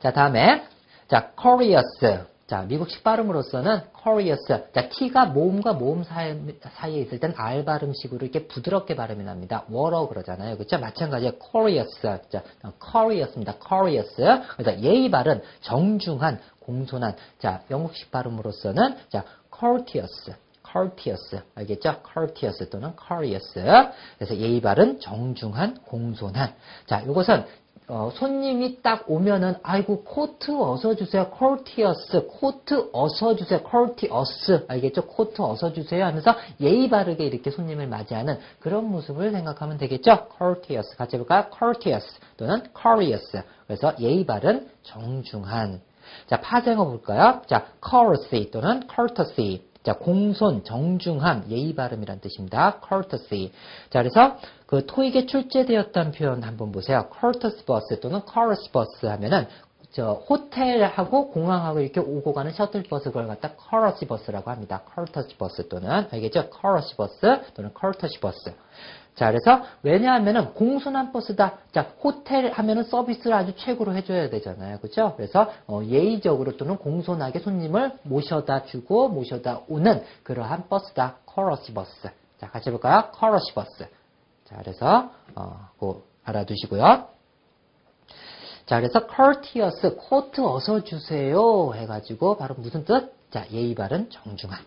자, 다음에, 자, courteous. 자, 미국식 발음으로서는 courteous. 자, T가 모음과 모음 사이, 사이에 있을 땐 R 발음식으로 이렇게 부드럽게 발음이 납니다. 워러 그러잖아요. 그렇죠? 마찬가지로 courteous. 자, courteous입니다. courteous. 그래서 예의 발음 정중한, 공손한. 자, 영국식 발음으로서는 자, courteous. Courteous. 알겠죠? courteous 또는 courteous. 그래서 예의 바른, 정중한, 공손한. 자, 이것은 어, 손님이 딱 오면은 아이고 코트 어서 주세요. courteous. 코트 어서 주세요. courteous. 알겠죠? 코트 어서 주세요 하면서 예의 바르게 이렇게 손님을 맞이하는 그런 모습을 생각하면 되겠죠? courteous. 같이 해볼까요? courteous 또는 courteous. 그래서 예의 바른, 정중한. 자, 파생어 볼까요? 자, courtesy 또는 courtesy. 자, 공손, 정중함, 예의 바름이란 뜻입니다. courtesy. 자, 그래서 그 토익에 출제되었다는 표현 한번 보세요. courteous bus 또는 chorus bus 하면은 저 호텔하고 공항하고 이렇게 오고 가는 셔틀버스 그걸 갖다 courtesy bus라고 합니다. courtesy bus 또는 알겠죠? courtesy bus 또는 courtesy bus. 자, 그래서 왜냐하면은 공손한 버스다. 자, 호텔 하면은 서비스를 아주 최고로 해줘야 되잖아요. 그죠? 그래서 어, 예의적으로 또는 공손하게 손님을 모셔다 주고 모셔다 오는 그러한 버스다. 커러시 버스. 자, 같이 해볼까요? 커러시 버스. 자, 그래서 어, 그 알아두시고요. 자, 그래서 courteous, 코트 어서 주세요 해가지고 바로 무슨 뜻? 자, 예의 바른 정중한.